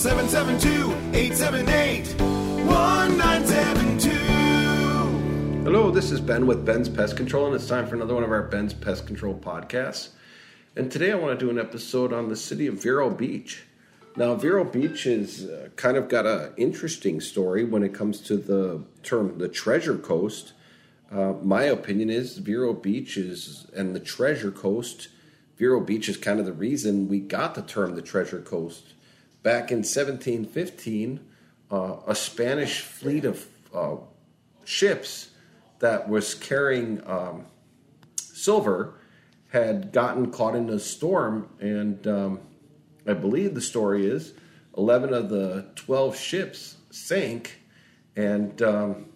772 878 1972. Hello, this is Ben with Ben's Pest Control, and it's time for another one of our Ben's Pest Control podcasts. And today I want to do an episode on the city of Vero Beach. Now, Vero Beach has uh, kind of got an interesting story when it comes to the term the Treasure Coast. Uh, my opinion is Vero Beach is, and the Treasure Coast, Vero Beach is kind of the reason we got the term the Treasure Coast. Back in 1715, uh, a Spanish fleet of uh, ships that was carrying um, silver had gotten caught in a storm, and um, I believe the story is 11 of the 12 ships sank, and um,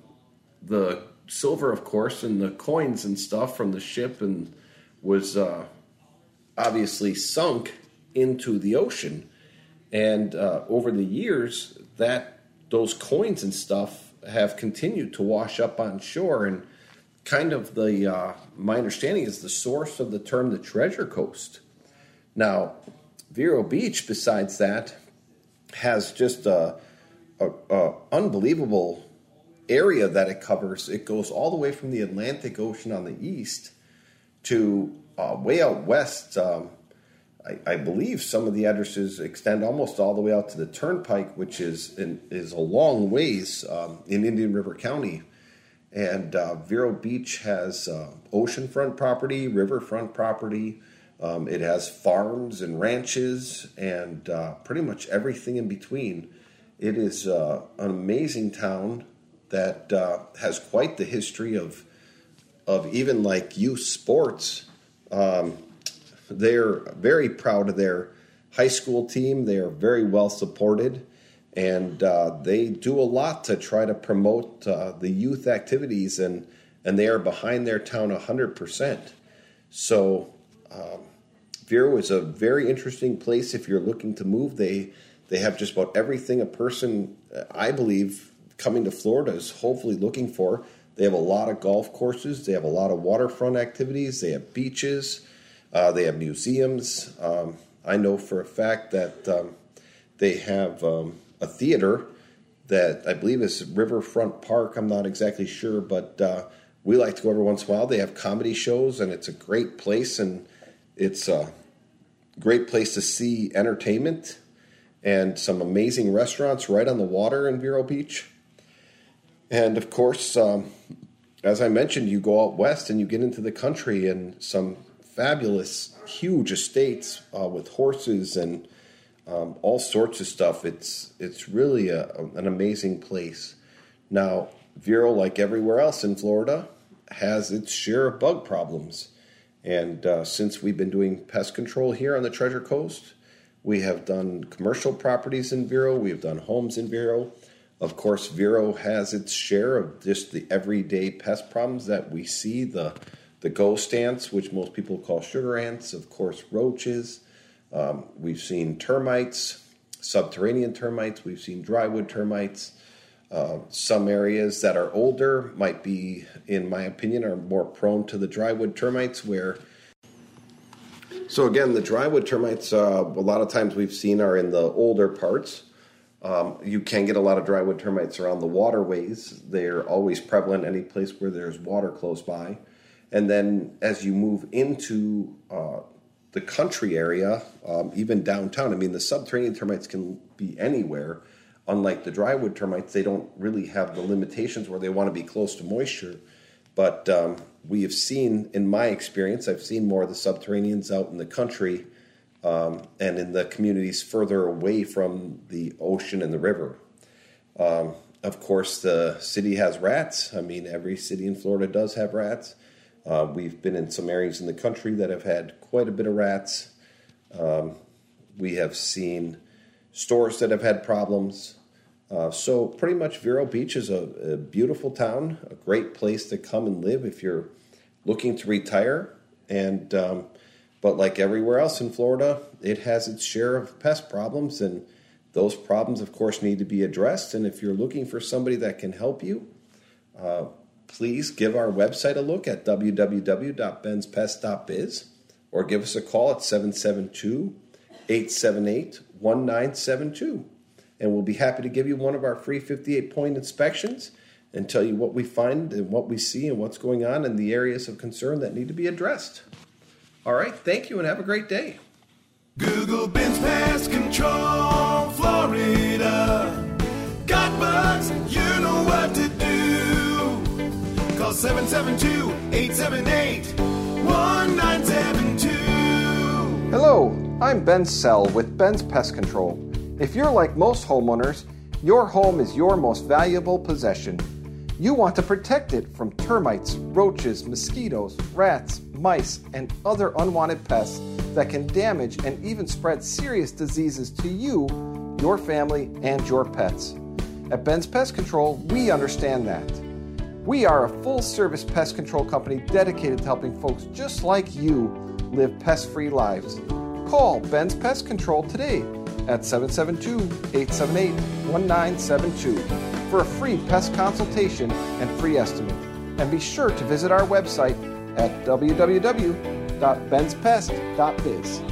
the silver, of course, and the coins and stuff from the ship and was uh, obviously sunk into the ocean. And uh, over the years, that those coins and stuff have continued to wash up on shore. And kind of the uh, my understanding is the source of the term the treasure coast. Now vero beach besides that has just a, a, a, unbelievable area that it covers. It goes all the way from the atlantic ocean on the east to uh, way out west um, I, I, believe some of the addresses extend almost all the way out to the Turnpike, which is in, is a long ways um, in Indian River County. And uh, Vero Beach has uh, oceanfront property, riverfront property. Um, it has farms and ranches and uh, pretty much everything in between. It is uh, an amazing town that uh, has quite the history of of even like youth sports. Um, they're very proud of their high school team. They are very well supported, and uh, they do a lot to try to promote uh, the youth activities, and and they are behind their town hundred percent. So, um, Vero is a very interesting place if you're looking to move. They they have just about everything a person, I believe, coming to Florida is hopefully looking for. They have a lot of golf courses. They have a lot of waterfront activities. They have beaches. Uh, they have museums. Um, I know for a fact that um, they have um, a theater that I believe is Riverfront Park. I'm not exactly sure, but uh, we like to go every once in a while. They have comedy shows, and it's a great place, and it's a great place to see entertainment and some amazing restaurants right on the water in Vero Beach. And of course, um, as I mentioned, you go out west and you get into the country and some fabulous, huge estates uh, with horses and um, all sorts of stuff. It's it's really a, an amazing place. Now, Vero, like everywhere else in Florida, has its share of bug problems. And uh, since we've been doing pest control here on the Treasure Coast, we have done commercial properties in Vero, we have done homes in Vero. Of course, Vero has its share of just the everyday pest problems that we see the the ghost ants, which most people call sugar ants, of course, roaches. Um, we've seen termites, subterranean termites, we've seen drywood termites. Uh, some areas that are older might be, in my opinion, are more prone to the drywood termites where so again, the drywood termites, uh, a lot of times we've seen are in the older parts. Um, you can get a lot of drywood termites around the waterways. They're always prevalent any place where there's water close by. And then as you move into uh, the country area, um, even downtown, I mean, the subterranean termites can be anywhere. Unlike the drywood termites, they don't really have the limitations where they want to be close to moisture. But um, we have seen, in my experience, I've seen more of the subterraneans out in the country um, and in the communities further away from the ocean and the river. Um, of course, the city has rats. I mean, every city in Florida does have rats. Uh, we've been in some areas in the country that have had quite a bit of rats. Um, we have seen stores that have had problems. Uh, so, pretty much, Vero Beach is a, a, beautiful town, a great place to come and live if you're looking to retire. And um, but like everywhere else in Florida, it has its share of pest problems, and those problems, of course, need to be addressed. And if you're looking for somebody that can help you, uh, please give our website a look at www.benspest.biz or give us a call at 772 878 1972. and we'll be happy to give you one of our free 58 point inspections and tell you what we find and what we see and what's going on in the areas of concern that need to be addressed. All right, thank you and have a great day. Google Ben's Pest Control, Florida. 772 878 1972. Hello, I'm Ben Sell with Ben's Pest Control. If you're like most homeowners, your home is your most valuable possession. You want to protect it from termites, roaches, mosquitoes, rats, mice, and other unwanted pests that can damage and even spread serious diseases to you, your family, and your pets. At Ben's Pest Control, we understand that. We are a full service pest control company dedicated to helping folks just like you live pest free lives. Call Ben's Pest Control today at 772 878 1972 for a free pest consultation and free estimate. And be sure to visit our website at www.benspest.biz.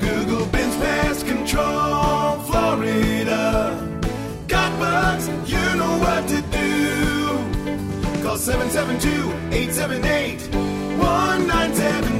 Google Ben's Pest Control, Florida. Got bugs? You know what to do. Call 772 878 1972.